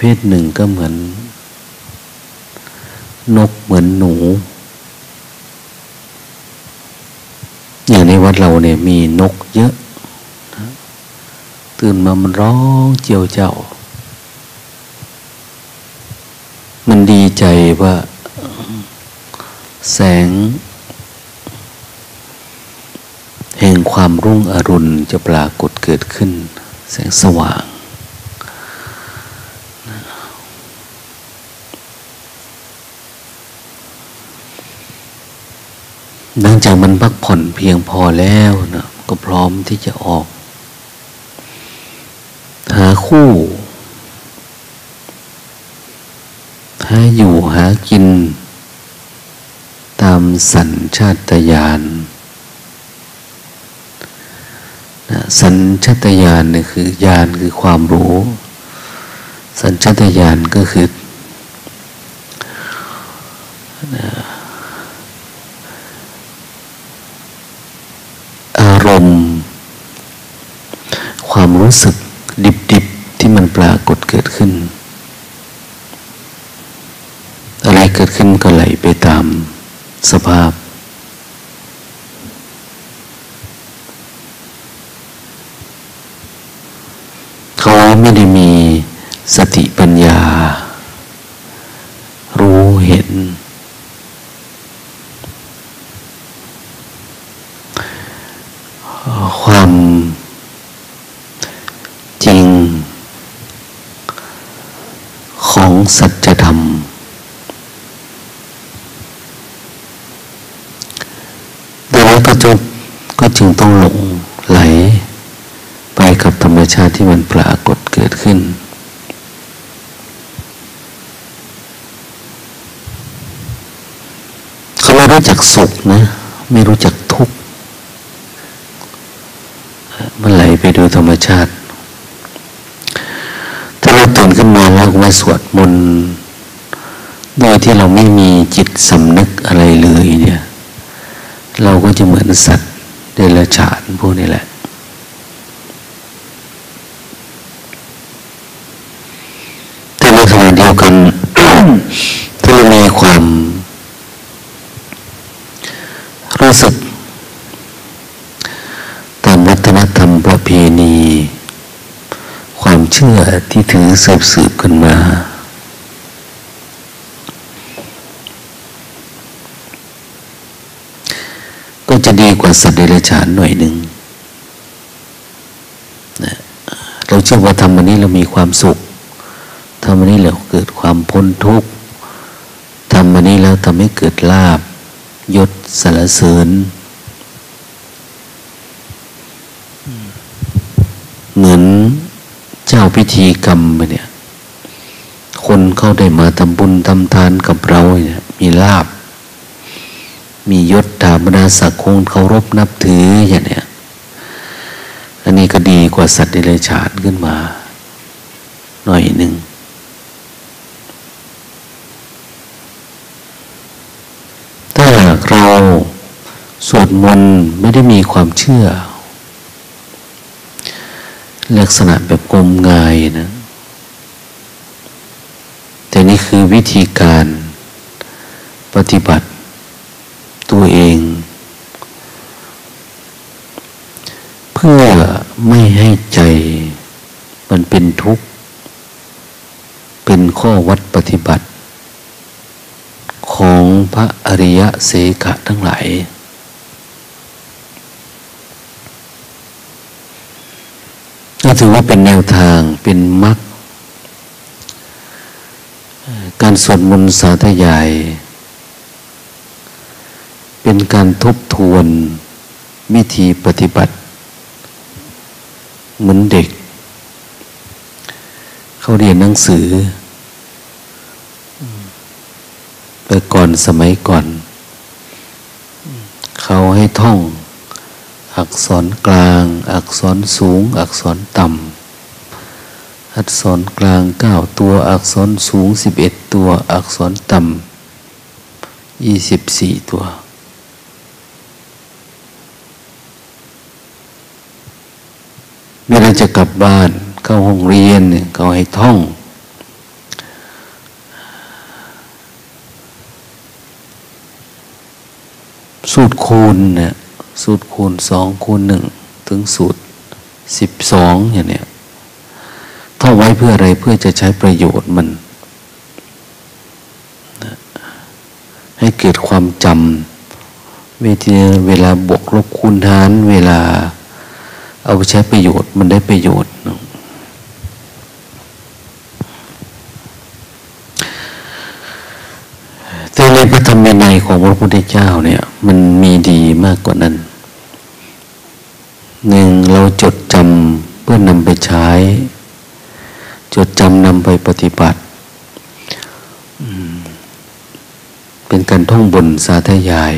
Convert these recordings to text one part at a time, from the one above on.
ภทหนึ่งก็เหมือน นกเหมือนหนู อย่างในวัดเราเนี่ยมีนกเยอะตื่นมามันร้องเจียวเจ้า มันดีใจว่า แสง แห่งความรุ่งอรุณจะปรากฏเกิดขึ้น แสงสว่าง หลังจากมันพักผ่อนเพียงพอแล้วนะก็พร้อมที่จะออก หาคู่ หาอยู่หากิน ตามสัญชาตญาณสัญชาตญาณเนี่ยคือญาณคือความรู้ สัญชาตญาณก็คืออาร มณ์ ความรู้สึกดิบๆที่มันปรากฏเกิดขึ้น อะไรเกิดขึ้นก็ไหลไปตามสภาพ เขาไม่ได้มีสติปัญญา รู้เห็น ความจริง ของ สัจธรรม ดังนั้นก็จะก็จึงต้องหลงไหล ไปกับธรรมชาติที่มันปรากฏเกิดขึ้น เขาไม่รู้จักสุขนะ ไม่รู้จักทุกข์ มันไหลไปดูธรรมชาติถ้าเราตื่นขึ้นมาแล้วมาสวด มนต์โดยที่เราไม่มีจิตสำนึกอะไรเลยเนี่ย เราก็จะเหมือนสัตว์เดรัจฉานพวกนี้แหละ แต่ในขณะเดียวกันถ้าเรามีความรู้สึกตามวัฒนธรรมประเพณี ความเชื่อที่ถือสืบสืบกันมา ก็จะดี กว่าสัตว์เดรัจฉานหน่อยหนึ่งนะเราเชื่อว่าทำวันนี้เรามีความสุขทำวันนี้เราเกิดความพ้นทุกข์ทำวันนี้แล้วทำให้เกิดลาบยศสารเสริญเหมือนเจ้าพิธีกรรมไปเนี่ย คนเข้าได้มาทำบุญทำทานกับเราเนี่ยมีลาบ มียศถาบรรดาศักดิ์คงเคารพนับถืออย่างเนี้ยอันนี้ก็ดีกว่าสัตว์เดรัจฉานขึ้นมา หน่อยหนึ่งถ้าหากเราสวดมนต์ไม่ได้มีความเชื่อ ลักษณะแบบกลมงายนะ แต่นี่คือวิธีการปฏิบัติ ตัวเอง เพื่อไม่ให้ใจมันเป็นทุกข์ เป็นข้อวัดปฏิบัติ ของพระอริยเสขะทั้งหลายก็ถือว่าเป็นแนวทางเป็นมรรคการสวดมนต์สาธยาย เป็นการทบทวนวิธีปฏิบัติ เหมือนเด็ก เขาเรียนหนังสือ แต่ก่อนสมัยก่อน เขาให้ท่อง อักษรกลาง อักษรสูง อักษรต่ำอักษรกลางเก้าตัว อักษรสูงสิบเอ็ดตัว อักษรต่ำยี่สิบสี่ตัว เวลาจะกลับบ้าน เข้าห้องเรียนเขาให้ท่อง สูตรคูณเนี่ยสูตรคูณสองคูณหนึ่งถึงสูตรสิบสองอย่างเนี้ยท่องไว้เพื่ออะไรเพื่อจะใช้ประโยชน์มัน ให้เกิดความจำเวทีเวลาบวกลบคูณหารเวลา เอาไปใช้ประโยชน์มันได้ประโยชน์แต่ในพระธรรมในของพระพุทธเจ้าเนี่ย มันมีดีมากกว่านั้นหนึ่งเราจดจำเพื่อนำไปใช้ จดจำนำไปปฏิบัติ เป็นการท่องบนสาธยาย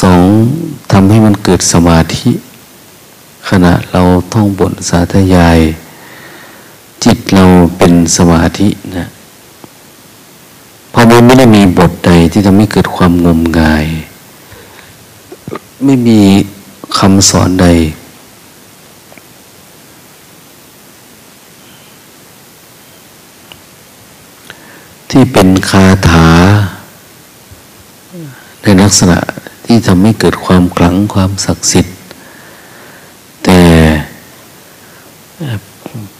สองทำให้มันเกิดสมาธิ ขณะเราท่องบทสาธยาย จิตเราเป็นสมาธินะพอมันไม่ได้มีบทใดที่ทำให้เกิดความงมงาย ไม่มีคำสอนใดที่เป็นคาถาในลักษณะ ที่ทำให้เกิดความคลังความศักดิ์สิทธิ์ แต่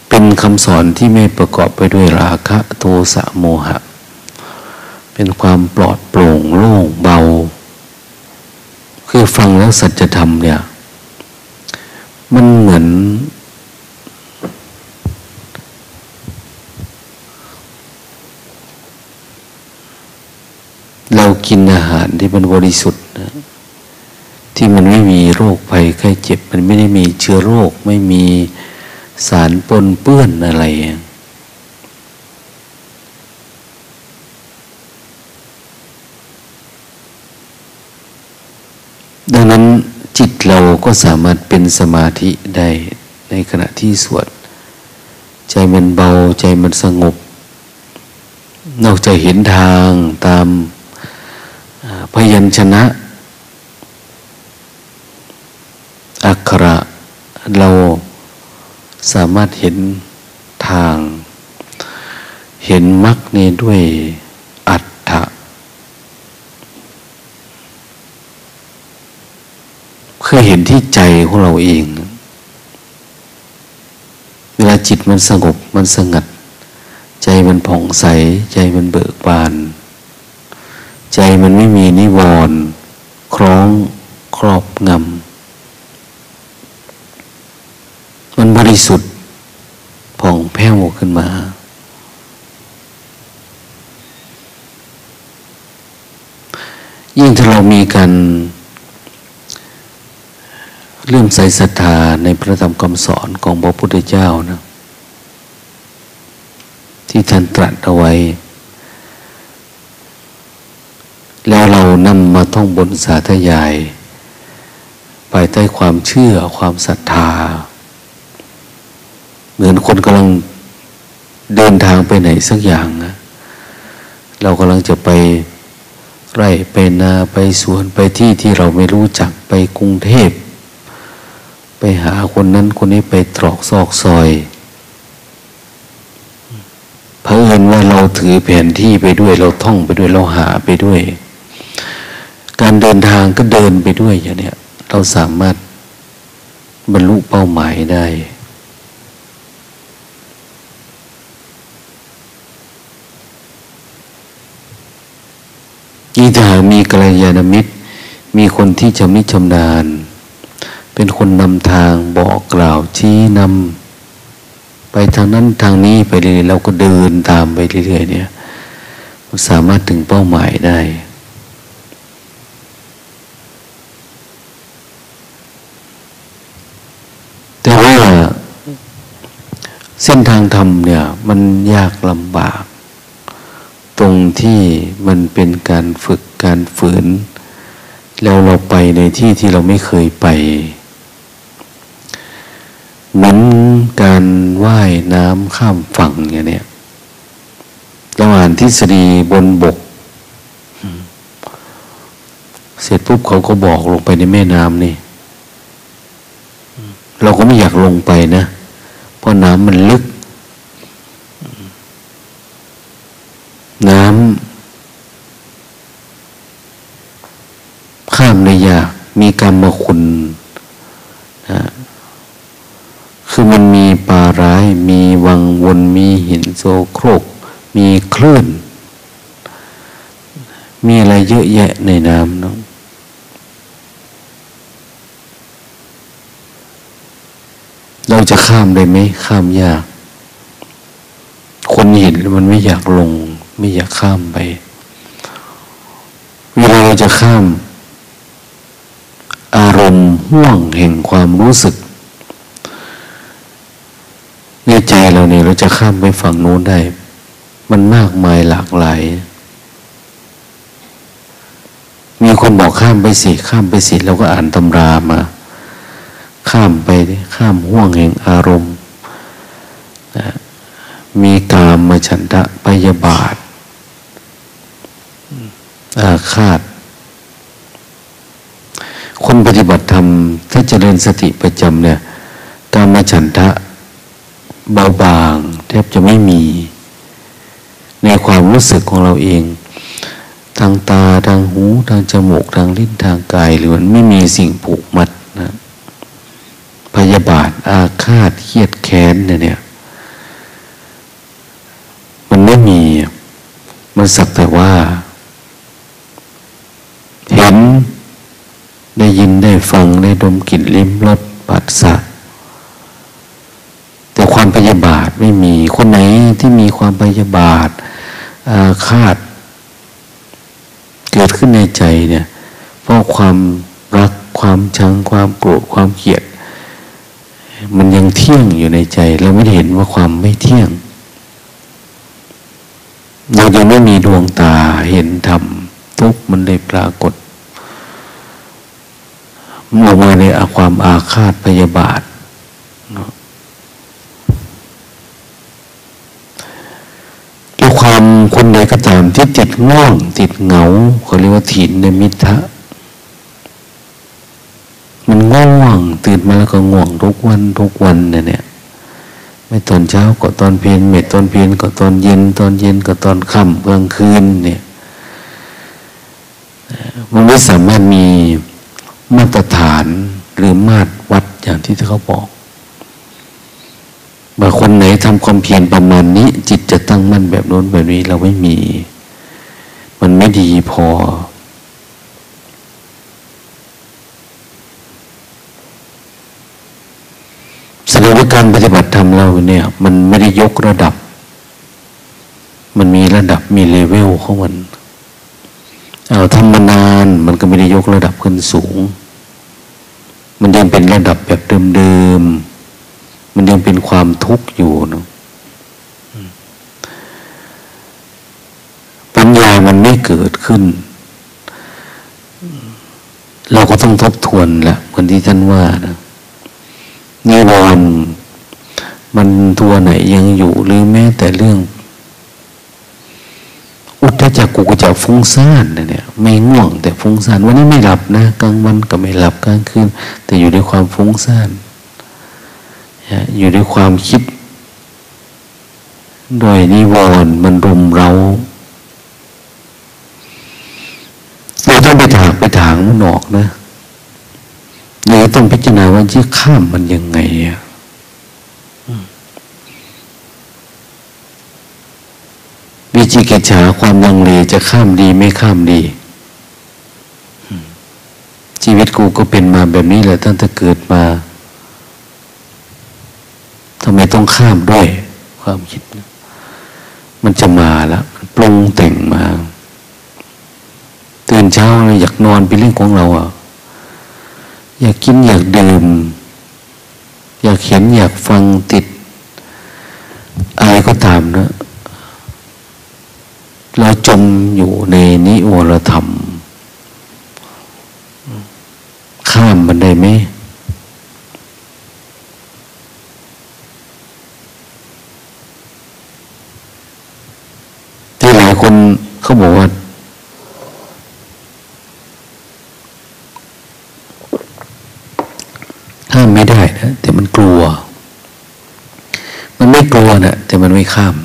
เป็นคำสอนที่ไม่ประกอบไปด้วยราคะโทสะโมหะ เป็นความปลอดโปร่งโล่งเบา คือฟังแล้วสัจธรรมเนี่ย มันเหมือนเรา กินอาหารที่มันบริสุทธิ์นะที่มันไม่มีโรคภัยไข้เจ็บ มันไม่ได้มีเชื้อโรค ไม่มีสารปนเปื้อนอะไร ดังนั้นจิตเราก็สามารถเป็นสมาธิได้ในขณะที่สวด ใจมันเบาใจมันสงบ นอกจากเห็นทางตาม พยัญชนะ อักขระเราสามารถเห็นทาง เห็นมรรคนี้ด้วยอัตถะคือเห็นที่ใจของเราเอง เวลาจิตมันสงบมันสงัด ใจมันผ่องใส ใจมันเบิกบาน ใจมันไม่มีนิวรณ์คล้องครอบงำมันบริสุทธิ์ผ่องแผ้วขึ้นมา ยิ่งถ้าเรามีการเรื่องใส่ศรัทธาในพระธรรมคำสอนของพระพุทธเจ้านะที่ท่านตรัสเอาไว้ แล้วเรานำมาท่องบนสาธยายภายใต้ความเชื่อความศรัทธา เหมือนคนกำลังเดินทางไปไหนสักอย่างนะเรากำลังจะไปไร่ไปนาไปสวนไปที่ที่เราไม่รู้จักไปกรุงเทพ ไปหาคนนั้นคนนี้ไปตรอกซอกซอยเพื่อนว่าเราถือแผนที่ไปด้วยเราท่องไปด้วยเราหาไปด้วย การเดินทางก็เดินไปด้วยอย่างเนี้ยเราสามารถบรรลุเป้าหมายได้นี่ถ้ามีกัลยาณมิตร มีคนที่ชำนิชำนาญ เป็นคนนำทางบอกกล่าวชี้นำไปทางนั้นทางนี้ไปเรื่อยเราก็เดินตามไปเรื่อยๆเนี่ยสามารถถึงเป้าหมายได้ เส้นทางธรรมเนี่ย มันยากลำบาก ตรงที่มันเป็นการฝึกการฝืน แล้วเราไปในที่ที่เราไม่เคยไปเหมือนการว่ายน้ำข้ามฝั่งอย่างเนี้ยระหว่างทฤษฎีบนบก เสร็จปุ๊บเขาก็บอกลงไปในแม่น้ำนี่ เราก็ไม่อยากลงไปนะ ราะน้ำมันลึก น้ำข้ามในยากมีกรรมคุณนะคือมันมีปลาร้าย มีวังวนมีหินโซโครก มีคลื่น มีอะไรเยอะแยะในน้ำเนาะเราจะ ข้ามได้ไหมข้ามยาก คนเห็นมันไม่อยากลง ไม่อยากข้ามไป เวลาเราจะข้าม อารมณ์ห่วงแห่งความรู้สึก ในใจเราเนี่ยเราจะข้ามไปฝั่งโน้นได้ มันมากมายหลากหลาย มีคนบอกข้ามไปสิข้ามไปสิเราก็อ่านตำรามา ข้ามไป ข้ามห่วงแห่งอารมณ์นะมีกามมาฉันทะพยาบาท อาฆาต คนปฏิบัติธรรม ถ้าเจริญสติประจำเนี่ยกามฉันทะเบาบาง แทบจะไม่มี ในความรู้สึกของเราเอง ทางตา ทางหู ทางจมูก ทางลิ้น ทางกาย หรือมันไม่มีสิ่งผูก พยาบาท อาฆาตเครียดแค้นเนี่ย มันไม่มี มันสักแต่ว่า เห็นได้ยินได้ฟัง ได้ดมกลิ่นลิ้มรสปัสสะแต่ความพยาบาทไม่มี คนไหนที่มีความพยาบาท อาฆาต เกิดขึ้นในใจเนี่ย เพราะความรักความชังความโกรธความเกลียด มันยังเที่ยงอยู่ในใจ เราไม่เห็นว่าความไม่เที่ยง เรายังไม่มีดวงตาเห็นธรรมทุกมันได้ปรากฏออกมาในอาความอาฆาตพยาบาทด้วยความคนใดก็ตามที่ติดง่วงติดเหงาเขาเรียกว่าถินในมิทะ มันง่วง ตื่นมาแล้วก็ง่วงทุกวันทุกวันเนี่ยไม่ตอนเช้าก็ตอนเพลนไม่ตอนเพลนก็ตอนเย็น ตอนเย็นก็ตอนค่ำกลางคืนเนี่ยมันไม่สามารถมีมาตรฐานหรือมาตรวัดอย่างที่เขาบอกบางคนไหนทำความเพียรประมาณนี้ จิตจะตั้งมั่นแบบโน้นแบบนี้เราไม่มี มันไม่ดีพอการปฏิบัติธรรม เราเนี่ย มันไม่ได้ยกระดับ มันมีระดับมีเลเวลของมันเอาทำมานานมันก็ไม่ได้ยกระดับขึ้นสูง มันยังเป็นระดับแบบเดิมๆ มันยังเป็นความทุกข์อยู่เนาะปัญญามันไม่เกิดขึ้น เราก็ต้องทบทวนแหละเหมือนที่ท่านว่านะนิวรณ์ มันตัวไหนยังอยู่หรือแม้แต่เรื่อง อุทจักกุกจักฟุ้งซ่านเนี่ย ไม่ง่วงแต่ฟุ้งซ่านวันนี้ไม่หลับนะกลางวันก็ไม่หลับกลางคืนแต่อยู่ในความฟุ้งซ่านอยู่ในความคิด โดยนิวรณ์มันรุมเราเราต้องไปถางไปถางมันออกนะเราต้องพิจารณาว่าที่ข้ามมันยังไงอะ วิจิกิจฉาความลังเลจะข้ามดีไม่ข้ามดี ชีวิตกูก็เป็นมาแบบนี้แหละตั้งแต่เกิดมาทำไมต้องข้ามด้วย ความคิด มันจะมาล้วปรุงแต่งมา ตื่นเช้าเราอยากนอนเป็นเรื่องของเราอะ อยากกินอยากดื่ม อยากเห็นอยากฟังติด อะไรก็ตามนะเราจมอยู่ในนิวรธรรม ข้ามมันได้ไหมที่หลายคนเขาบอกว่า ลัว มันไม่กลัวนะแต่มันไม่ ข้าม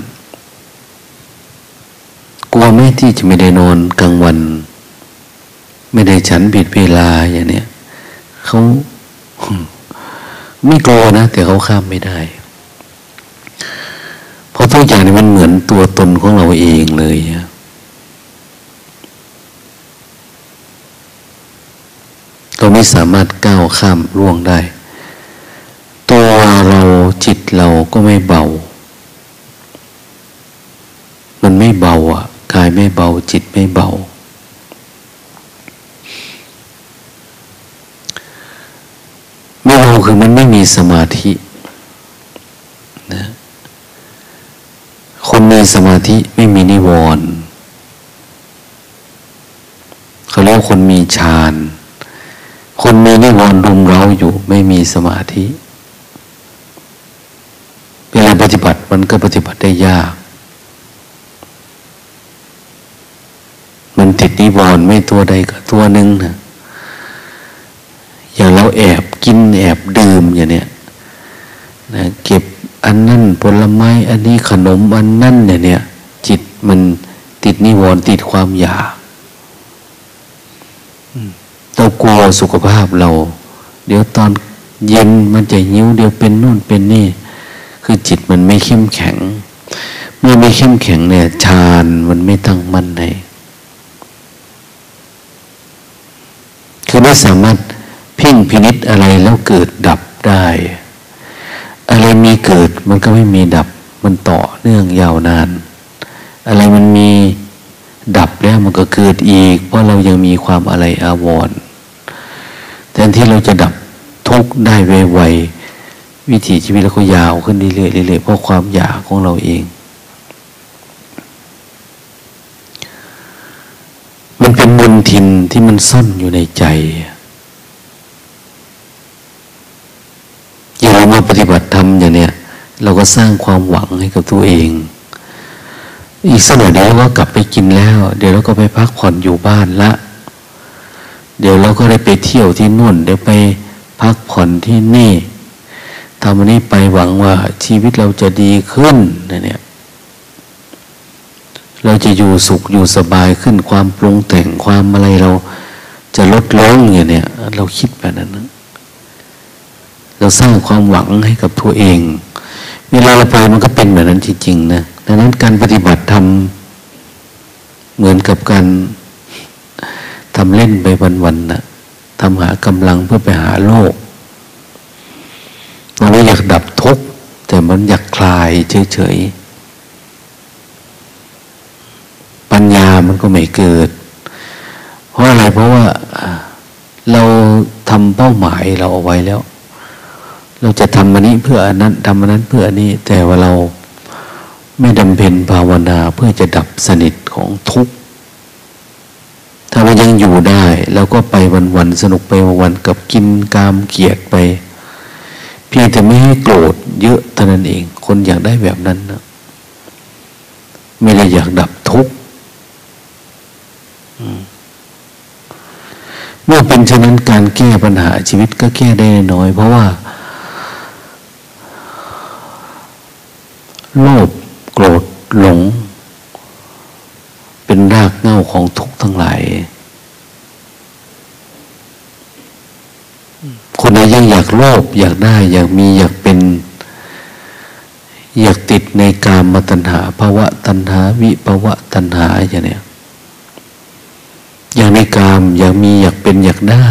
กลัวไหมที่จะไม่ได้นอนกลางวัน ไม่ได้ฉันผิดเวลาอย่างเนี้ยเขาไม่กลัวนะ แต่เขาข้ามไม่ได้ เพราะทุกอย่างนี่มันเหมือนตัวตนของเราเองเลยเราไม่สามารถก้าวข้ามล่วงได้ ตัวเราจิตเราก็ไม่เบา มันไม่ เบาอะกายไม่เบา จิตไม่เบา ไม่เบาคือมันไม่มีสมาธินะคนมีสมาธิไม่มีนิวรณ์เขาเรียกคนมีฌานคนมีนิวรณ์รุมเราอยู่ ไม่มีสมาธิ เวลาปฏิบัติมันก็ปฏิบัติได้ยาก มัน ติดนิวรณ์ไม่ตัวใดก็ตัวหนึ่งนะอย่างเราแอบกินแอบดื่มอย่างเนี้ยนะเก็บอันนั่นผลไม้อันนี้ขนมอันนั่นเนี่ยเนี่ย จิตมันติดนิวรณ์ติดความอยากเรากลัวสุขภาพเรา เดี๋ยวตอนเย็นมันจะยิ้วเดี๋ยวเป็นนู่นเป็นนี่ คือจิตมันไม่เข้มแข็ง เมื่อไม่เข้มแข็งเนี่ยฌานมันไม่ตั้งมั่นใน คือไม่สามารถเพ่งพินิษอะไรแล้วเกิดดับได้ อะไรมีเกิดมันก็ไม่มีดับ มันต่อเนื่องยาวนาน อะไรมันมีดับแล้วมันก็เกิดอีก เพราะเรายังมีความอะไรอาวรณ์แทนที่เราจะดับทุกข์ได้ไวๆวิถีชีวิตเราก็ยาวขึ้นเรื่อยๆเรื่อยๆเพราะความอยากของเราเอง มันเป็นมลทินที่มันซ่อนอยู่ในใจอย่างเรามาปฏิบัติธรรมอย่างเนี้ยเราก็สร้างความหวังให้กับตัวเอง อีกสักหน่อยเดี๋ยวเราก็กลับไปกินแล้ว เดี๋ยวเราก็ไปพักผ่อนอยู่บ้านละ เดี๋ยวเราก็ได้ไปเที่ยวที่นู่น เดี๋ยวไปพักผ่อนที่นี่ทำอันนี้ไปหวังว่าชีวิตเราจะดีขึ้นนะเนี่ย เราจะอยู่สุขอยู่สบายขึ้นความปรุงแต่งความอะไรเราจะลดลงอย่างเนี้ยเราคิดแบบนั้นนะเราสร้างความหวังให้กับตัวเอง เวลาเราไปมันก็เป็นแบบนั้นจริงๆนะดังนั้นการปฏิบัติทำเหมือนกับการทำเล่นไปวันๆนะทำหากำลังเพื่อไปหาโลกมันไม่อยากดับทุกข์แต่มันอยากคลายเฉยๆ ก็ไม่เกิด เพราะอะไรเพราะว่าเราทำเป้าหมายเราเอาไว้แล้ว เราจะทำอันนี้เพื่ออันนั้นทำอันนั้นเพื่ออันนี้ แต่ว่าเราไม่ดำเพ็ญภาวนาเพื่อจะดับสนิทของทุกข์ถ้ามันยังอยู่ได้เราก็ไปวันๆสนุกไปวันๆกับกินกามเกียดไป เพียงแต่ไม่ให้โกรธเยอะเท่านั้นเอง คนอยากได้แบบนั้นนะไม่ได้อยากดับทุกข์ เมื่อเป็นฉะนั้นการแก้ปัญหาชีวิตก็แก้ได้น้อย เพราะว่า โลภโกรธหลง เป็นรากเหง้าของทุกข์ทั้งหลาย คนไหนยังอยากโลภอยากได้อยากมีอยากเป็นอยากติดในกามมาตัณหาภาวะตัณหา วิภาวะตัณหาอย่างเนี้ย กในกาม อยากมีอยากเป็นอยากได้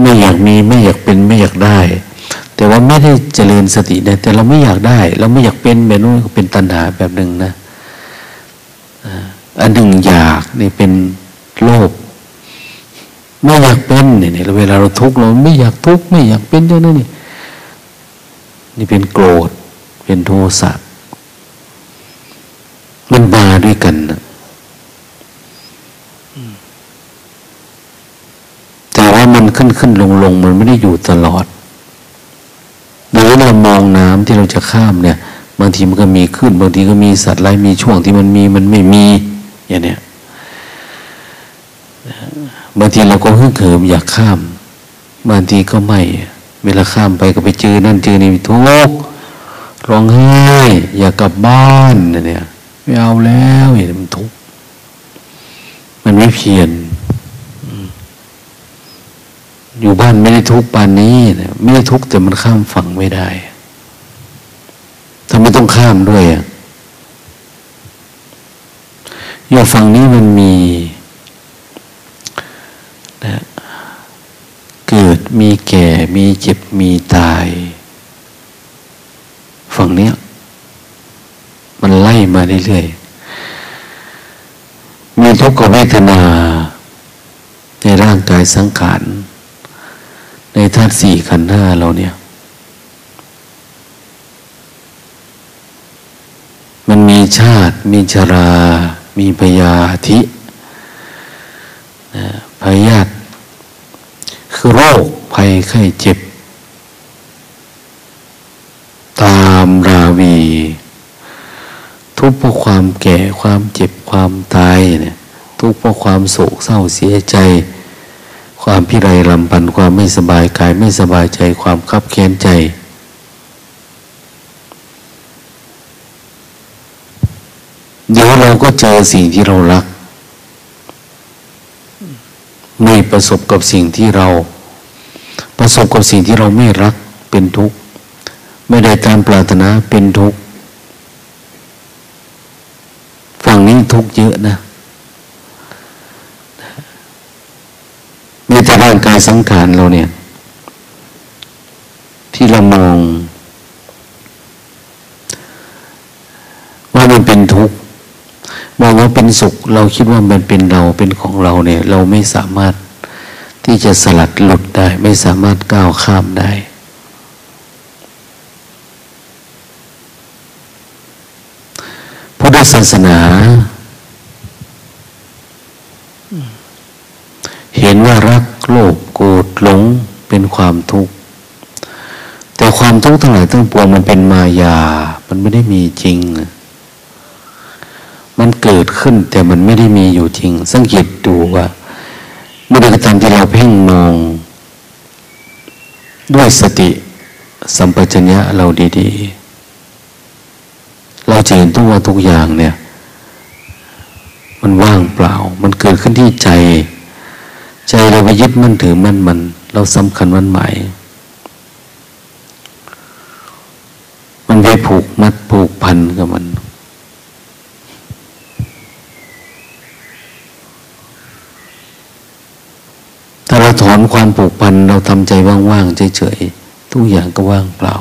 ไม่อยากมีไม่อยากเป็นไม่อยากได้ แต่ว่าไม่ได้เจริญสตินะแต่เราไม่อยากได้ เราไม่อยากเป็นแบบนู้นเป็นตัณหาแบบหนึ่งนะอันหนึ่งอยากนี่เป็นโลภไม่อยากเป็นเนี่ยเวลาเราทุกข์เราไม่อยากทุกข์ไม่อยากเป็นอย่างนั้นนี่นี่เป็นโกรธเป็นโทสะ มันมาด้วยกันนะแต่ว่ามันขึ้นขึ้นลงลงมันไม่ได้อยู่ตลอดหรือเรามองน้ำที่เราจะข้ามเนี่ย บางทีมันก็มีขึ้น บางทีก็มีสัตว์ไรมีช่วงที่มันมีมันไม่มี อย่างเนี้ยบางทีเราก็ฮึ่งเหิมอยากข้าม บางทีก็ไม่ เวลาข้ามไปก็ไปเจอนั่นเจอนี่ทุกข์ร้องไห้อยากกลับบ้านเนี่ย ไม่เอาแล้วเห็นมันทุกข์มันไม่เพียรอยู่บ้านไม่ได้ทุกข์ปานนี้นะไม่ได้ทุกข์แต่มันข้ามฝั่งไม่ได้ทำไมต้องข้ามด้วยอะอยู่ฝั่งนี้มันมีนะเกิดมีแก่ มีเจ็บมีตาย ฝั่งนี้ มันไล่มาเรื่อยๆ มีทุกขเวทนา ในร่างกายสังขาร ในธาตุสี่ขันธ์ห้าเราเนี่ย มันมีชาติ มีชรา มีพยาธิพยาธิคือโรคภัยไข้เจ็บ ตามราวี ทุกข์เพราะความแก่ความเจ็บความตายเนี่ยทุกข์เพราะความโศกเศร้าเสียใจ ความพิไรลำพันความไม่สบายกายไม่สบายใจความคับแค้นใจ เดี๋ยวเราก็เจอสิ่งที่เรารัก ไม่ประสบกับสิ่งที่เรา ประสบกับสิ่งที่เราไม่รักเป็นทุกข์ ไม่ได้ตามปรารถนาเป็นทุกข์ งทุกข์เยอะนะมีแต่ร่างกายสังขารเราเนี่ย ที่เรามอง ว่ามันเป็นทุกข์มองว่าเป็นสุข เราคิดว่ามันเป็นเราเป็นของเราเนี่ย เราไม่สามารถที่จะสลัดหลุดได้ ไม่สามารถก้าวข้ามได้พุทธศาสนาเห็นว่ารักโลภโกรธหลงเป็น ความทุกข์ แต่ความทุกข์ทั้งหลายทั้งปวงมันเป็นมายา มันไม่ได้มีจริง มันเกิดขึ้นแต่มันไม่ได้มีอยู่จริง สังเกตดูว่าเมื่อใดก็ตามที่เราเพ่งมอง ด้วยสติสัมปชัญญะเราดี ๆ เราจะเห็นทุกว่าทุกอย่างเนี่ย มันว่างเปล่า มันเกิดขึ้นที่ใจ ใจเราไปยึดมั่นถือมั่นมัน เราสำคัญมันหมายมันไปผูกมัดผูกพันกับมัน ถ้าเราถอนความผูกพัน เราทำใจว่างๆเฉยๆทุกอย่างก็ว่างเปล่า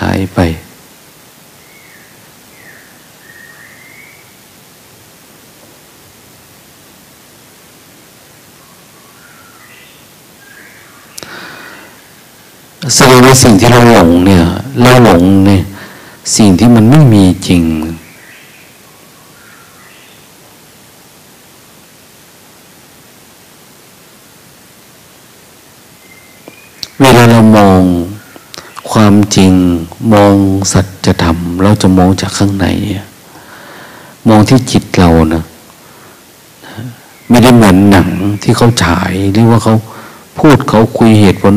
หายไป แสดงว่าสิ่งที่เราหลงเนี่ยเราหลงเนี่ยสิ่งที่มันไม่มีจริง เวลาเรามองความจริงมองสัจธรรมเราจะมองจากข้างใน มองที่จิตเรานะไม่ได้เหมือนหนังที่เขาฉายหรือว่าเขา พูดเขาคุยเหตุผล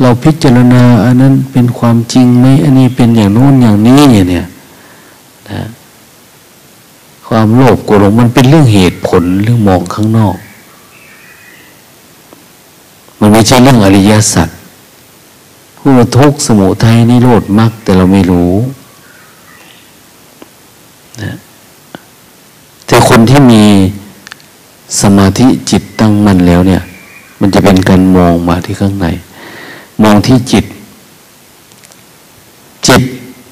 เราพิจารณาอันนั้นเป็นความจริงไหมอันนี้เป็นอย่างโน้นอย่างนี้เนี่ยนะความโลภโกรธมันเป็นเรื่องเหตุผลเรื่องมองข้างนอก มันไม่ใช่เรื่องอริยสัจผู้ทุกข์สมุทัยนิโรธมรรคแต่เราไม่รู้นะแต่คนที่มีสมาธิจิตตั้งมั่นแล้วเนี่ย มันจะเป็นการมองมาที่ข้างใน มองที่จิต จิต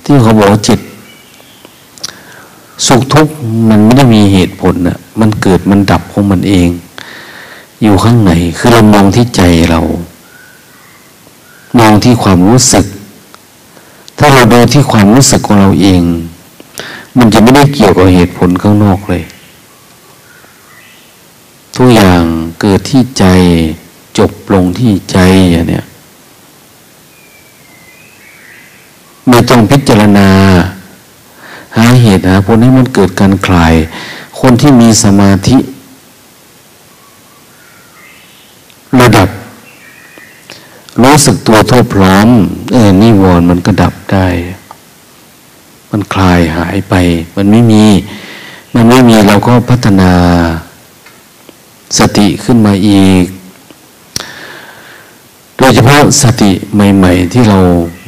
ที่เขาบอกจิต สุขทุกข์มันไม่ได้มีเหตุผลนะมันเกิดมันดับของมันเอง อยู่ข้างในคือเรามองที่ใจเรา มองที่ความรู้สึก ถ้าเราดูที่ความรู้สึกของเราเอง มันจะไม่ได้เกี่ยวกับเหตุผลข้างนอกเลย ทุกอย่าง เกิดที่ใจจบลงที่ใจอย่าเนี้ยไม่ต้องพิจารณา หาเหตุหาผลให้มันเกิดการคลาย คนที่มีสมาธิ ระดับ รู้สึกตัวทั่วพร้อม เออนิวรณ์มันก็ดับได้ มันคลายหายไป มันไม่มี มันไม่มีเราก็พัฒนา สติขึ้นมาอีก โดยเฉพาะสติใหม่ ๆ ที่เรา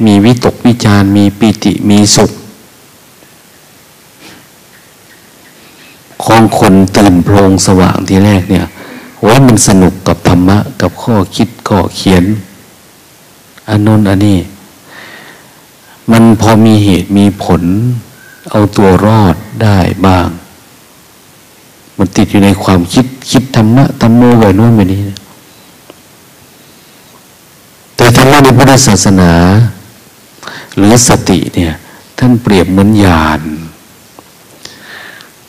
มีวิตกวิจารมีปิติมีสุข ของคนตื่นโพลงสว่างทีแรกเนี่ยว่ามันสนุกกับธรรมะ กับข้อคิดข้อเขียนอันนนอันนี้ มันพอมีเหตุมีผล เอาตัวรอดได้บ้าง มันติดอยู่ในความคิดคิดธรรมะธรรมโมไว้นู่นไปนี้แต่ธรรมะในพุทธศาสนา หรือสติเนี่ยท่านเปรียบเหมือนยาน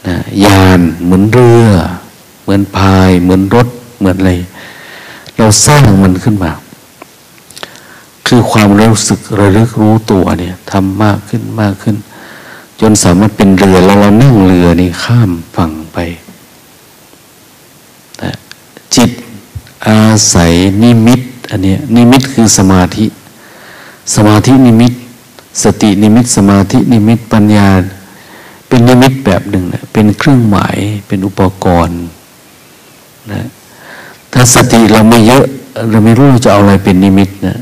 นะยานเหมือนเรือ เหมือนพาย เหมือนรถ เหมือนอะไร เราสร้างมันขึ้นมา คือความรู้สึกระลึกรู้ตัวเนี่ยทำมากขึ้นมากขึ้น จนสามารถเป็นเรือแล้วเรานั่งเรือนี่ข้ามฝั่งไป จิตอาศัยนิมิตอันนี้นิมิตคือสมาธิ สมาธินิมิต สตินิมิต สมาธินิมิตปัญญา เป็นนิมิตแบบหนึ่งนะเป็นเครื่องหมายเป็นอุปกรณ์นะถ้าสติเราไม่เยอะเราไม่รู้จะเอาอะไรเป็นนิมิตนะ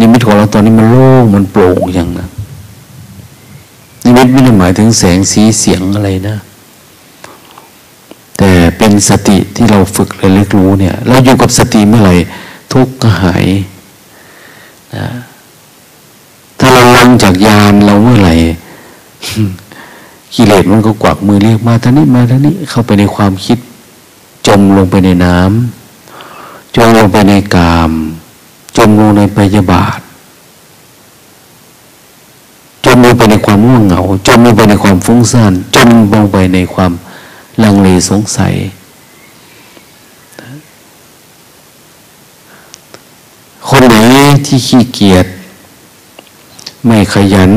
นิมิตของเราตอนนี้มันโล่งมันโปร่งอย่างนะนิมิตไม่ได้หมายถึงแสงสีเสียงอะไรนะ แต่เป็นสติที่เราฝึกเรียนรู้เนี่ย เราอยู่กับสติเมื่อไหร่ทุกข์ก็หายนะถ้าเราลงจากยานเราเมื่อไหร่กิเลสมันก็กวักมือเรียกมาท่านี้มาท่านี้เข้าไปในความคิด จมลงไปในน้ำจมลงไปในกาม จมลงในปยาบาท จมลงไปในความง่วงเหงา จมลงไปในความฟุ้งซ่าน จมลงไปในความ ลังเลสงสัย คนไหนที่ขี้เกียจไม่ขยัน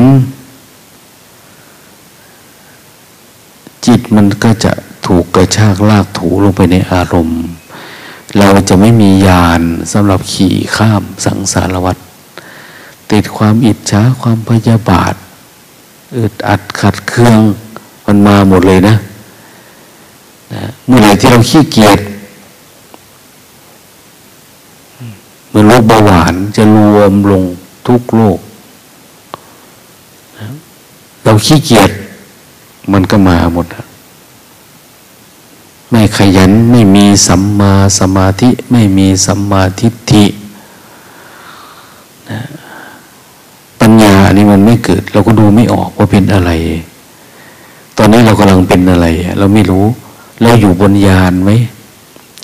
จิตมันก็จะถูกกระชากลากถูลงไปในอารมณ์ เราจะไม่มียานสำหรับขี่ข้ามสังสารวัฏติดความอิจฉาความพยาบาทอึดอัดขัดเครื่องมันมาหมดเลยนะ นะเมื่อไหร่ที่เราขี้เกียจเหมือนโรคเบาหวานจะรวมลงทุกโรคเราขี้เกียจมันก็มาหมด ไม่ขยันไม่มีสัมมาสมาธิ ไม่มีสัมมาทิฏฐิปัญญาอันนี้มันไม่เกิด เราก็ดูไม่ออกว่าเป็นอะไร ตอนนี้เรากำลังเป็นอะไร เราไม่รู้ เราอยู่บนยานไหม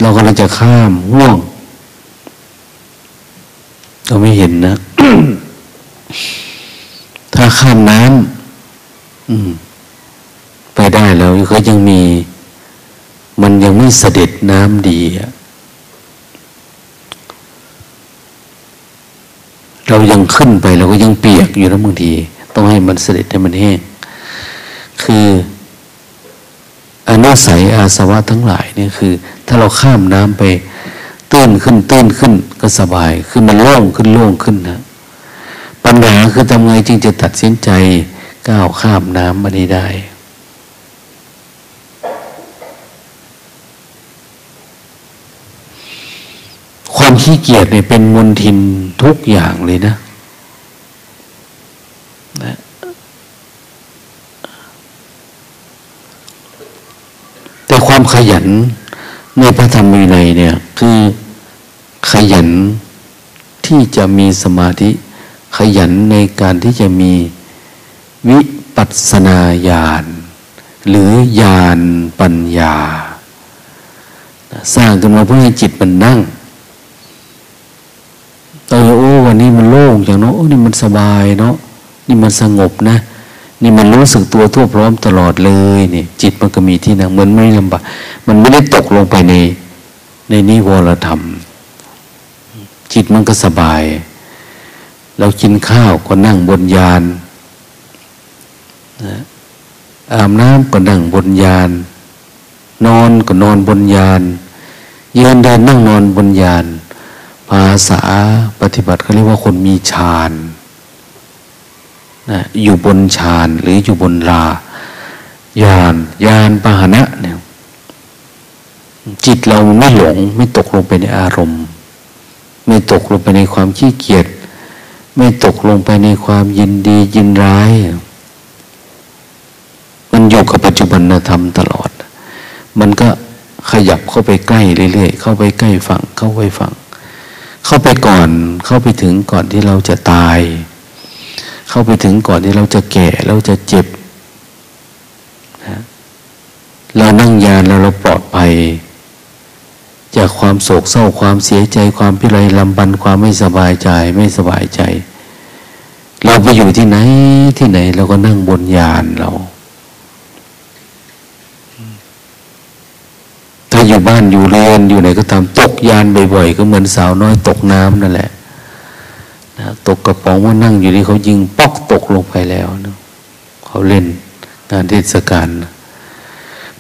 เรากำลังจะข้ามห่วง เราไม่เห็นนะ ถ้าข้ามน้ำไปได้แล้วก็ยังมี มันยังไม่เสด็จน้ำดีเรายังขึ้นไปเราก็ยังเปียกอยู่นะบางที ต้องให้มันเสด็จให้มันแห้ง คือ อนุสัยอาสวะทั้งหลายนี่คือ ถ้าเราข้ามน้ำไปตื้นขึ้นตื้นขึ้นก็สบาย คือมันโล่งขึ้นโล่งขึ้นนะ ปัญหาคือทำไงจึงจะตัดสินใจก้าวข้ามน้ำมานี้ได้ความขี้เกียจเนี่ยเป็นมลทินทุกอย่างเลยนะนะ แต่ความ ขยันในพระธรรมวินัยเนี่ย คือขยันที่จะมีสมาธิ ขยันในการที่จะมีวิปัสสนาญาณหรือญาณปัญญา สร้างขึ้นมาเพื่อให้จิตมันนั่งเออโอ้วันนี้มันโล่งอย่างเนาะนี่มันสบายเนาะนี่มันสงบนะ นี่มันรู้สึกตัวทั่วพร้อมตลอดเลยเนี่ยจิตมันก็มีที่นั่งเหมือนไม่ลำบากมันไม่ได้ตกลงไปในในนิวรธรรม จิตมันก็สบาย เรากินข้าวก็นั่งบนยานนะอาบน้ำก็นั่งบนยาน นอนก็นอนบนยานยืนเดินนั่งนอนบนยาน ภาษาปฏิบัติเขาเรียกว่าคนมีฌาน นะอยู่บนฌานหรืออยู่บนลายานยานปหนะเนี่ยจิตเราไม่หลง ไม่ตกลงไปในอารมณ์ ไม่ตกลงไปในความขี้เกียจไม่ตกลงไปในความยินดียินร้าย มันอยู่กับปัจจุบันธรรมตลอด มันก็ขยับเข้าไปใกล้เรื่อยๆเข้าไปใกล้ฝั่งเข้าไปฝั่ง เข้าไปก่อนเข้าไปถึงก่อนที่เราจะตาย เข้าไปถึงก่อนที่เราจะแก่เราจะเจ็บนะเรานั่งยานแล้วเราปลอดภัย จากความโศกเศร้าความเสียใจความพิไรลำบันความไม่สบายใจไม่สบายใจ เราไปอยู่ที่ไหนที่ไหนเราก็นั่งบนยานเราถ้าอยู่บ้านอยู่เรียนอยู่ไหนก็ตามตกยานบ่อยๆก็เหมือนสาวน้อยตกน้ำนั่นแหละ ตกกระป๋องว่านั่งอยู่นี่เขายิงปอกตกลงไปแล้วนะเขาเล่นงานเทศกาล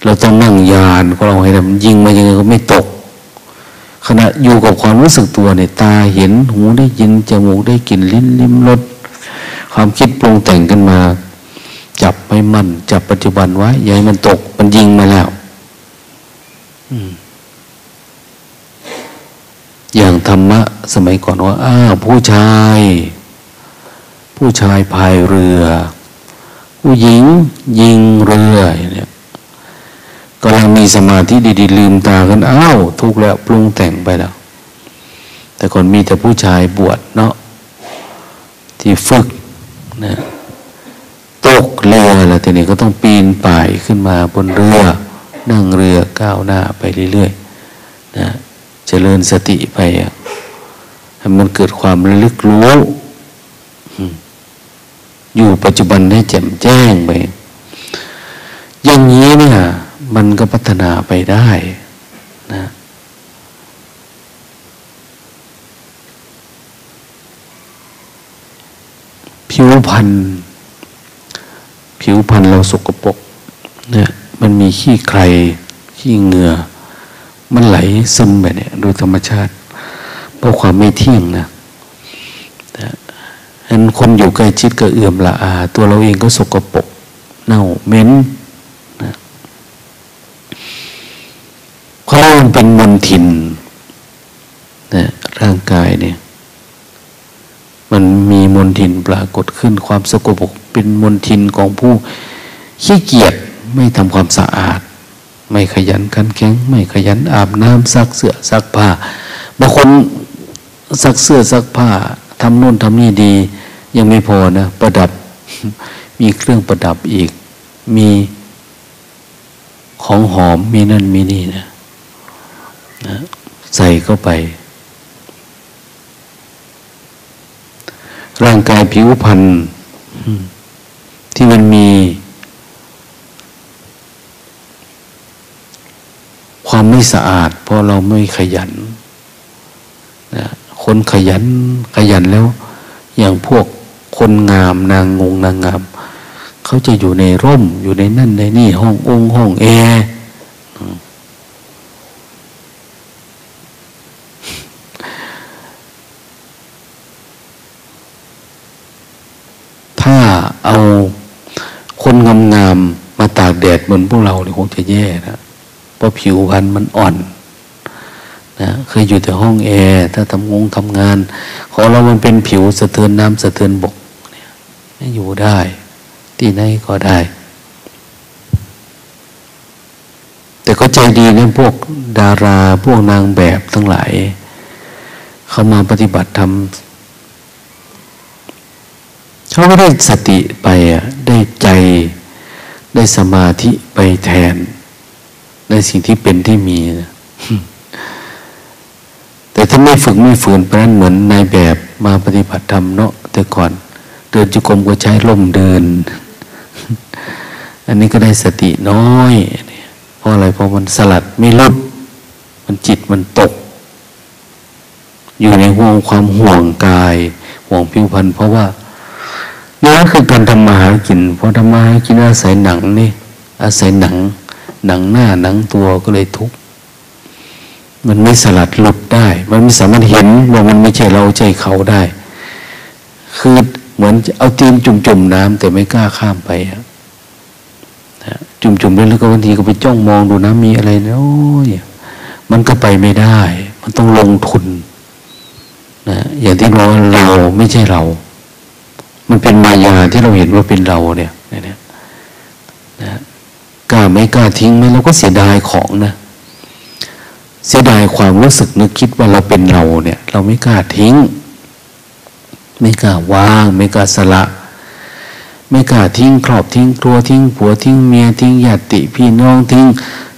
เราต้องนั่งยานของเราให้มันยิงมายังไงก็ไม่ตก ขณะอยู่กับความรู้สึกตัวเนี่ยตาเห็นหูได้ยินจมูกได้กลิ่นลิ้นลิ้มรสความคิดปรุงแต่งกันมา จับไม่มั่น จับปัจจุบันไว้อย่าให้มันตก มันยิงมาแล้ว อ อย่างธรรมะสมัยก่อนว่าอ้าผู้ชาย ผู้ชายพายเรือ ผู้หญิงยิงเรือเนี่ยกำลังมีสมาธิดีๆลืมตากันอ้าวทุกแล้วปรุงแต่งไปแล้ว แต่คนมีแต่ผู้ชายบวชเนาะที่ฝึกนะตกเรือแล้วทีนี้ก็ต้องปีนป่ายขึ้นมาบนเรือ นั่งเรือก้าวหน้าไปเรื่อยๆนะ เจริญสติไปให้มันเกิดความระลึกรู้อยู่ปัจจุบันให้แจ่มแจ้งไป อย่างนี้เนี่ย มันก็พัฒนาไปได้นะผิวพันธ์ผิวพันธ์เราสกปรกเนี่ยมันมีขี้ใครขี้เหงื่อ มันไหลซึมไปเนี่ย โดยธรรมชาติ เพราะความไม่เที่ยงนะฉะนั้นคนอยู่ใกล้ชิดก็เอื่อมละอา ตัวเราเองก็สกปรกเน่าเหม็นนะเพราะมันเป็นมลทินนะร่างกายเนี่ยมันมีมลทินปรากฏขึ้นความสกปรกเป็นมลทินของผู้ขี้เกียจไม่ทำความสะอาด ไม่ขยันขันแข็ง ไม่ขยันอาบน้ำซักเสื้อซักผ้าบางคนซักเสื้อซักผ้าทำนู่นทำนี่ดี ยังไม่พอนะประดับ มีเครื่องประดับอีก มีของหอมมีนั่นมีนี่นะนะใส่เข้าไป ร่างกายผิวพรรณที่มันมี ความไม่สะอาด เพราะเราไม่ขยันนะคนขยันขยันแล้ว อย่างพวกคนงามนางงงนางงาม เขาจะอยู่ในร่มอยู่ในนั่นในนี่ห้ององห้องแอร์ถ้าเอาคนงามๆมาตากแดดบนพวกเราเนี่ยคงจะแย่นะ เพราะผิวพรรณมันอ่อนนะเคยอยู่แต่ห้องแอร์ถ้าทำงงทำงาน ของเรามันเป็นผิวสะเทือนน้ำสะเทือนบกเนี่ยอยู่ได้ ที่ไหนก็ได้ แต่ก็ใจดีเนี่ยพวกดาราพวกนางแบบทั้งหลาย เขามาปฏิบัติทำเขาก็ได้สติไปอะได้ใจได้สมาธิไปแทน ในสิ่งที่เป็นที่มีนะแต่ถ้าไม่ฝึกไม่ฝืนเพราะนั้นเหมือนนายแบบมาปฏิบัติธรรมเนาะแต่ก่อน เดินจุกรมก็ใช้ล่มเดิน อันนี้ก็ได้สติน้อยเพราะอะไรเพราะมันสลัดไม่ลดมันจิตมันตก อยู่ในห่วงความห่วงกาย ห่วงผิวพรรณเพราะว่านี่คือการทำมาหากิน เพราะทำมาหากินอาศัยหนังนี่อาศัยหนัง หนังหน้าหนังตัวก็เลยทุกข์มันไม่สลัดหลุดได้ มันไม่สามารถเห็นว่ามันไม่ใช่เราใจเขาได้ คือเหมือนเอาตีนจุ่มๆน้ำแต่ไม่กล้าข้ามไปอะจุ่มๆเรื่อยๆก็บางทีก็ไปจ้องมองดูน้ำมีอะไรเนาะมันก็ไปไม่ได้ มันต้องลงทุนนะอย่างที่บอกว่าเราไม่ใช่เรา มันเป็นมายาที่เราเห็นว่าเป็นเราเนี่ยเนี่ยนะ ไม่กล้าทิ้งไหมเราก็เสียดายของนะ เสียดายความรู้สึกนึกคิดว่าเราเป็นเราเนี่ย เราไม่กล้าทิ้ง ไม่กล้าวาง ไม่กล้าสละ ไม่กล้าทิ้งครอบทิ้งครัวทิ้งผัวทิ้งเมียทิ้งญาติพี่น้องทิ้ง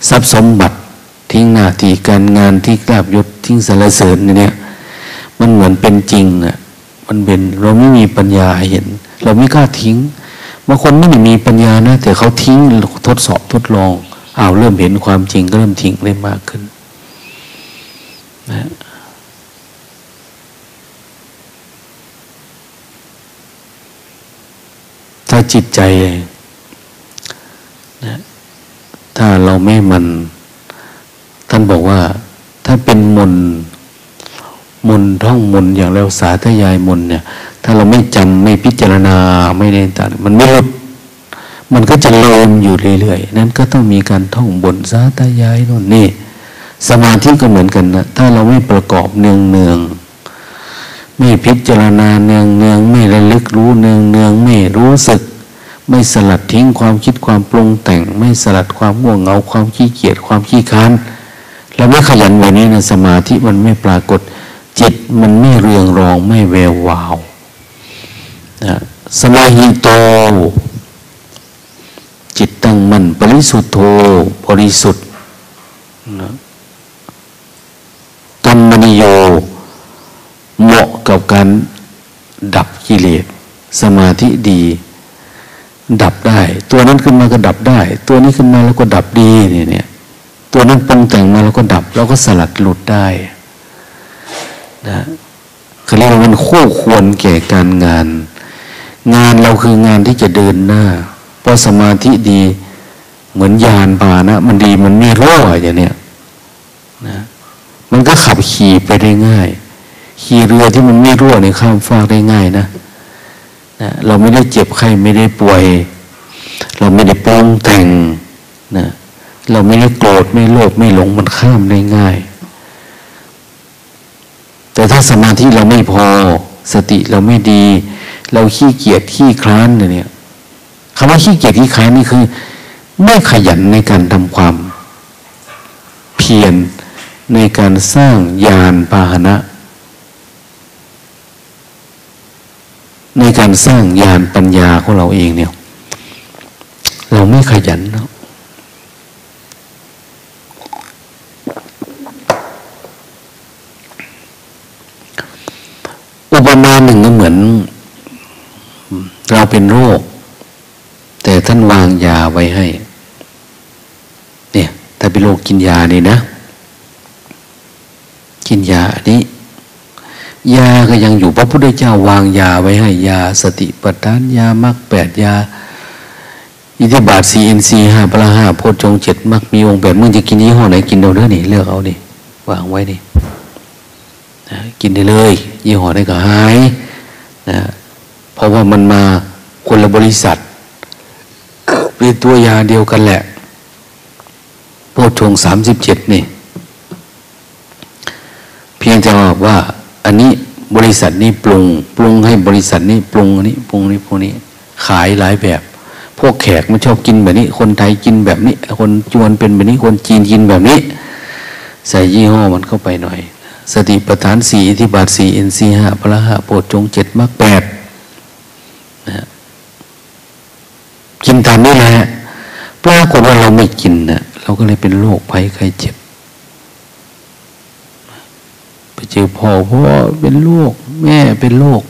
ทรัพย์สมบัติทิ้งหน้าที่การงานที่กราบยศทิ้งสารเสริญเนี่ย มันเหมือนเป็นจริงอะมันเป็นเราไม่มีปัญญาเห็น เราไม่กล้าทิ้ง บางคนไม่ได้มีปัญญานะ แต่เขาทิ้งทดสอบทดลองอ้าวเริ่มเห็นความจริงก็เริ่มทิ้งได้มากขึ้นนะถ้าจิตใจนะถ้าเราไม่มัน ท่านบอกว่า ถ้าเป็นมนมนท่องมนอย่างเราสาธยายมนเนี่ย ถ้าเราไม่จำไม่พิจารณาไม่ได้ตัดมันไม่ลดมันก็จะลืมอยู่เรื่อยๆนั้นก็ต้องมีการท่องบนสาธยายโน่นนี่สมาธิก็เหมือนกันนะถ้าเราไม่ประกอบเนืองเนืองไม่พิจารณาเนืองเนืองไม่ระลึกรู้เนืองเนืองไม่รู้สึก ไม่สลัดทิ้งความคิดความปรุงแต่ง ไม่สลัดความง่วงเหงาความขี้เกียจความขี้ค้านเราไม่ขยันวันนี้นะสมาธิมันไม่ปรากฏ จิตมันไม่เรืองรองไม่แวววาว สมาหิโต จิตตั้งมั่นบริสุทธโธบริสุทธิ์นะกรรมนิโย เหมาะกับการดับกิเลสสมาธิดี ดับได้ ตัวนั้นขึ้นมาก็ดับได้ ตัวนี้ขึ้นมาแล้วก็ดับดีเนี่ยตัวนั้นปรุงแต่งมาแล้วก็ดับเราก็สลัดหลุดได้นะเขาเรียกว่ามันคู่ควรแก่การงาน งานเราคืองานที่จะเดินหน้า เพราะสมาธิดี เหมือนยานพานะ มันดีมันไม่รั่วอย่างเนี้ยนะมันก็ขับขี่ไปได้ง่าย ขี่เรือที่มันไม่รั่วในข้ามฟากได้ง่ายนะนะเราไม่ได้เจ็บไข้ไม่ได้ป่วย เราไม่ได้ปรุงแต่งนะเราไม่ได้โกรธไม่โลภไม่หลงมันข้ามได้ง่าย แต่ถ้าสมาธิเราไม่พอสติเราไม่ดี เราขี้เกียจขี้คลานเนี่ยคำว่าขี้เกียจขี้คลานนี่คือ ไม่ขยันในการทำความ เพียรในการสร้างยานพาหนะ ในการสร้างยานปัญญาของเราเองเนี่ย เราไม่ขยันเนาะอุปมาหนึ่งก็เหมือน เป็นโรค แต่ท่านวางยาไว้ให้ เนี่ยถ้าเป็นโรคกินยานี่นะ กินยาอันนี้ ยาก็ยังอยู่พระพุทธเจ้าวางยาไว้ให้ ยาสติปัฏฐานยามรรคแปดยาอิทธิบาทซีเอ็นซีห้าพละห้าโพชงเจ็ดมักมีองค์แปดมึงจะกินยี่ห้อไหนกินเอาเด้อนี่เลือกเอานี่วางไว้นี่นะกินได้เลย ยี่ห้อได้ก็หายนะเพราะว่ามันมา คนละบริษัทเป็นตัวยาเดียวกันแหละโพชงสามสิบเจ็ดนี่ เพียงแต่ว่า อันนี้บริษัทนี้ปรุง ปรุงให้บริษัทนี้ปรุงอันนี้ปรุงนี้พวกนี้ ขายหลายแบบ พวกแขกมันชอบกินแบบนี้ คนไทยกินแบบนี้ คนจวนเป็นแบบนี้ คนจีนกินแบบนี้ ใส่ยี่ห้อมันเข้าไปหน่อย สติปัฏฐานสี่ที่บาทสี่อินทรีห้าพระหะโปรดจงเจ็ดมรรคแปดนะ กินตามนี้แหละปรากฏว่าเราไม่กินนะเราก็เลยเป็นโรคภัยไข้เจ็บ ไปเจอพ่อพ่อเป็นโรคแม่เป็นโรค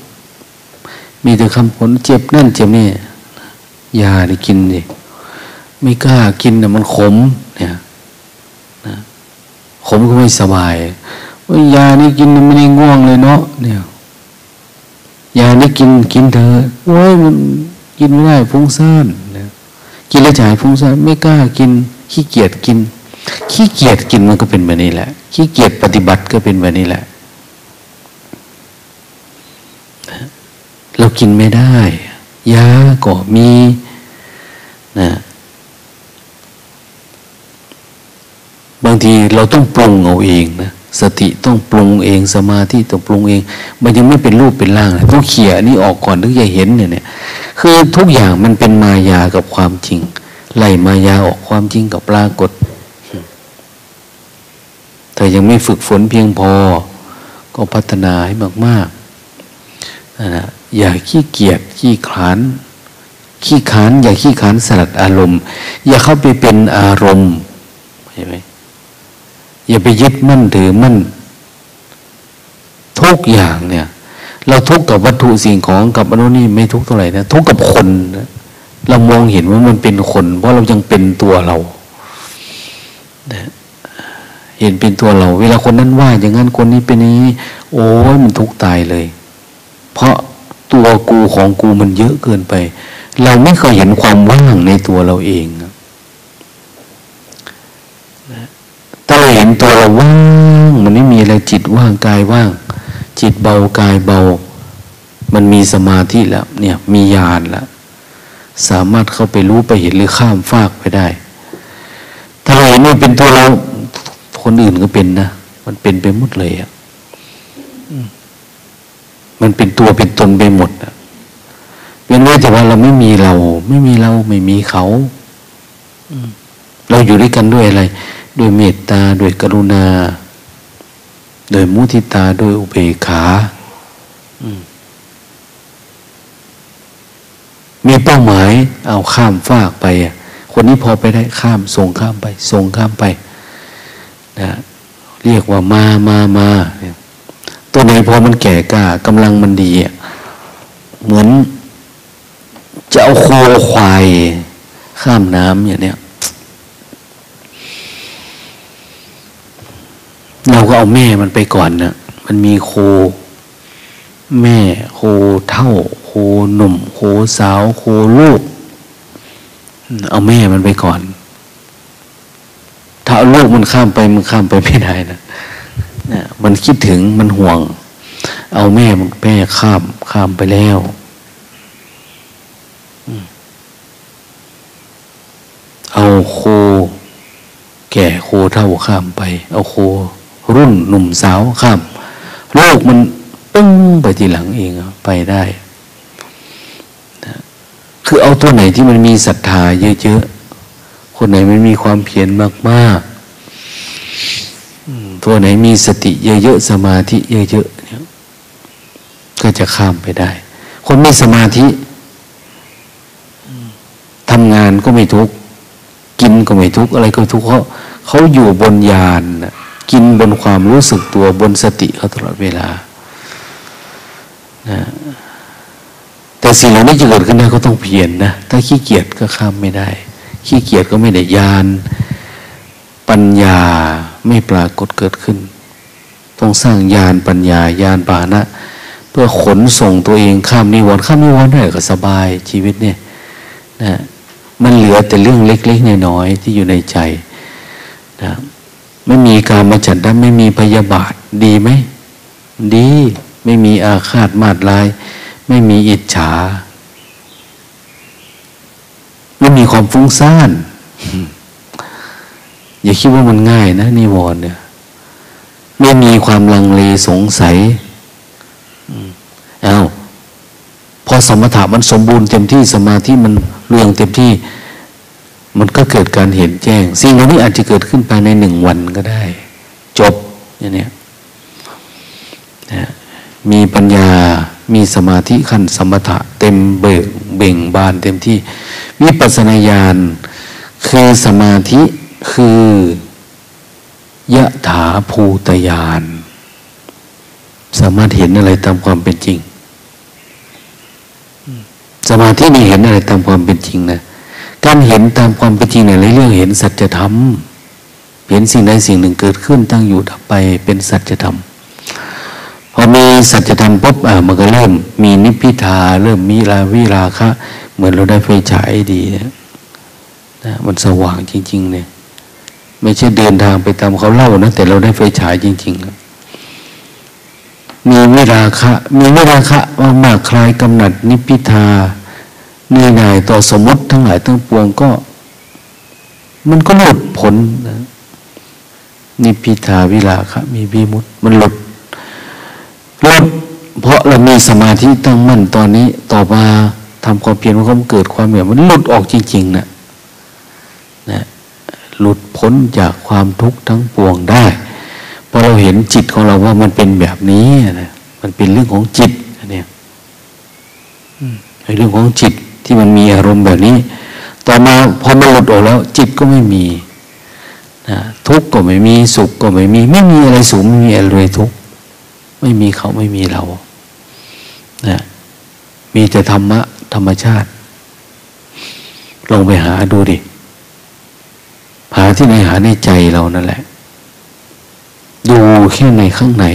มีแต่คำผลเจ็บนั่นเจ็บนี่ยาได้กินดิไม่กล้ากินนะมันขมเนี่ยนะขมก็ไม่สบายว่ายานี่กินไม่ได้ง่วงเลยเนาะเนี่ยยานี่กินกินเถอะโอ้ยมัน กินไม่ได้ฟุ้งซ่านนี่ยกินแล้วจ่ายฟุ้งซ่านไม่กล้ากิน ขี้เกียจกิน ขี้เกียจกินมันก็เป็นแบบนี้แหละ ขี้เกียจปฏิบัติก็เป็นแบบนี้แหละ เรากินไม่ได้ ยาก็มีนะบางทีเราต้องปรุงเอาเองนะ สติต้องปรุงเองสมาธิต้องปรุงเอง มันยังไม่เป็นรูปเป็นร่างเลยต้องเขี่ยนี่ออกก่อนถึงจะเห็นเนี่ยคือทุกอย่างมันเป็นมายากับความจริงไล่มายาออกความจริงกับปรากฏแต่ยังไม่ฝึกฝนเพียงพอ ก็พัฒนาให้มากๆนะอย่าขี้เกียจขี้ขานขี้ขานอย่าขี้ขานสลัดอารมณ์ อย่าเข้าไปเป็นอารมณ์เห็นไหม อย่าไปยึดมั่นถือมั่นทุกอย่างเนี่ย เราทุกกับวัตถุสิ่งของกับอนุนี่ไม่ทุกเท่าไหร่นะทุกกับคนนะเรามองเห็นว่ามันเป็นคน เพราะเรายังเป็นตัวเราเห็นเป็นตัวเรา เวลาคนนั้นว่า อย่างนั้นคนนี้เป็นนี้ โอ้ยมันทุกตายเลย เพราะตัวกูของกูมันเยอะเกินไป เราไม่เคยเห็นความว่างในตัวเราเองาเราเห็ นตัวเราว่างมันไม่มีอะไรจิตว่างกายว่าง จิตเบากายเบา มันมีสมาธิแล้ว เนี่ยมีญาณแล้วสามารถเข้าไปรู้ไปเห็นหรือข้ามฟากไปได้ ถ้าเราเห็นว่าเป็นตัวเราคนอื่นก็เป็นนะมันเป็นไปหมดเลยอะมันเป็นตัวเป็นตนไปหมดอะเป็นไว้แต่ว่าเราไม่มีเรา ไม่มีเราไม่มีเขาเราอยู่ด้วยกันด้วยอะไร ด้วยเมตตาด้วยกรุณา โดยมุทิตาโดยอุเบกขามีเป้าหมาย เอาข้ามฟากไปคนนี้พอไปได้ข้ามส่งข้ามไปส่งข้ามไปนะเรียกว่ามามามาตัวไหนพอมันแก่กล้ากำลังมันดีเหมือนจะเอาโคควายข้ามน้ำอย่างเนี้ย เราก็เอาแม่มันไปก่อนนะมันมีโค แม่โคเท่า โคหนุ่ม โคสาว โคลูก เอาแม่มันไปก่อน ถ้าเอาลูกมันข้ามไปมันข้ามไปไม่ได้นะนะมันคิดถึงมันห่วง เอาแม่มันแม่ข้ามข้ามไปแล้วเอาโค แก่โคเท่าข้ามไป เอาโค รุ่นหนุ่มสาวข้ามโลกมันปึ้งไปทีหลังเองไปได้คือเอาตัวไหนที่มันมีศรัทธาเยอะๆ คนไหนมันมีความเพียรมากๆ ตัวไหนมีสติเยอะๆ สมาธิเยอะๆเนี่ยก็จะข้ามไปได้ คนไม่สมาธิทำงานก็ไม่ทุกข์ กินก็ไม่ทุกข์ อะไรก็ทุกข์เขาเขาอยู่บนยานนะ กินบนความรู้สึกตัวบนสติเขาตลอดเวลานะแต่สิ่งเหล่านี้จะเกิดขึ้นได้ก็ต้องเพียรนนะ ถ้าขี้เกียจก็ข้ามไม่ได้ ขี้เกียจก็ไม่ได้ยาน ปัญญาไม่ปรากฏเกิดขึ้น ต้องสร้างยานปัญญายานปานะ เพื่อขนส่งตัวเองข้ามนิวรณ์ข้ามนิวรณ์ได้ก็สบายชีวิตเนี่ยนะมันเหลือแต่เรื่องเล็กๆน้อยๆที่อยู่ในใจนะ ไม่มีการมาจัดได้ไม่มีพยาบาท ดีไหม ดี ไม่มีอาฆาตมาดลาย ไม่มีอิจฉา ไม่มีความฟุ้งซ่าน อย่าคิดว่ามันง่ายนะนิวรณ์เนี่ย ไม่มีความลังเลสงสัยเอาพอสมถะมันสมบูรณ์เต็มที่สมาธิมันเรื่องเต็มที่ มันก็เกิดการเห็นแจ้ง สิ่งเหล่านี้อาจจะเกิดขึ้นภายในหนึ่งวันก็ได้ จบอย่างนี้นะมีปัญญามีสมาธิขั้นสมถะ เต็มเบิกเบ่งบานเต็มที่วิปัสนาญาณคือสมาธิคือยะถาภูตยานสามารถเห็นอะไรตามความเป็นจริง สมาธินี่เห็นอะไรตามความเป็นจริงนะ การเห็นตามความเป็นจริงในเรื่องเห็นสัจธรรม เห็นสิ่งใดสิ่งหนึ่งเกิดขึ้นตั้งอยู่ดับไปเป็นสัจธรรม พอมีสัจธรรมปุ๊บอ่ามันก็เริ่ม มีนิพพิทา เริ่มมีลาวิราคะ เหมือนเราได้ไฟฉายดีนะนะมันสว่างจริง ๆ เนี่ยไม่ใช่เดินทางไปตามเขาเล่านะแต่เราได้ไฟฉายจริงๆมีวิราคะ มีวิราคะมากมาคลายกำหนัดนิพิทา นี่นายต่อสมมติทั้งหลายทั้งปวงก็ มันก็หลุดผลนะนิพิทาวิราคะมีวิมุตมันหลุดหลุดเพราะเรามีสมาธิตั้งมั่นตอนนี้ต่อมาทำความเพียรมันก็เกิดความเหนื่อยมันหลุดออกจริงๆนะนะหลุดพ้นจากความทุกข์ทั้งปวงได้พอเราเห็นจิตของเราว่ามันเป็นแบบนี้นะมันเป็นเรื่องของจิตเนี่ยเรื่องของจิต ที่มันมีอารมณ์แบบนี้ ต่อมาพอมันหลุดออกแล้ว จิตก็ไม่มีนะทุกข์ก็ไม่มีสุขก็ไม่มี ไม่มีอะไรสูงไม่มีอะไรทุกข์ไม่มีเขาไม่มีเรานะมีแต่ธรรมะธรรมชาติลองไปหาดูดิหาที่ไหนหาในใจเรานั่นแหละ ดูแค่ในข้างใน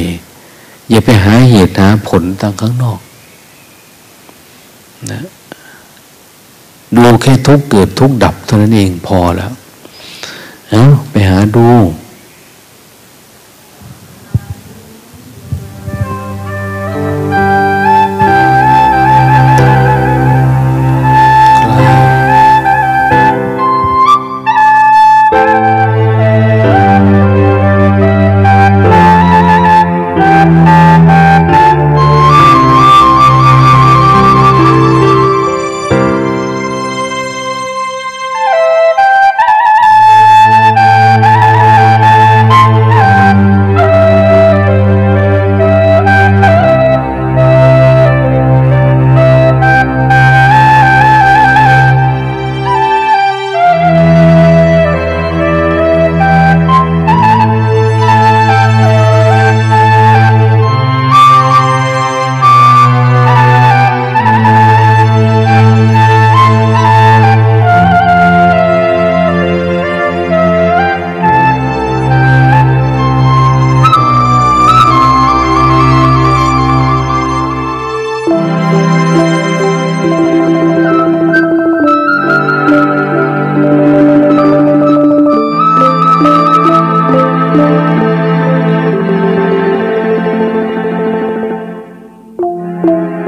อย่าไปหาเหตุหาผลทางข้างนอก นะ ดูแค่ทุกเกิดทุกดับเท่านั้นเองพอแล้ว เอาไปหาดู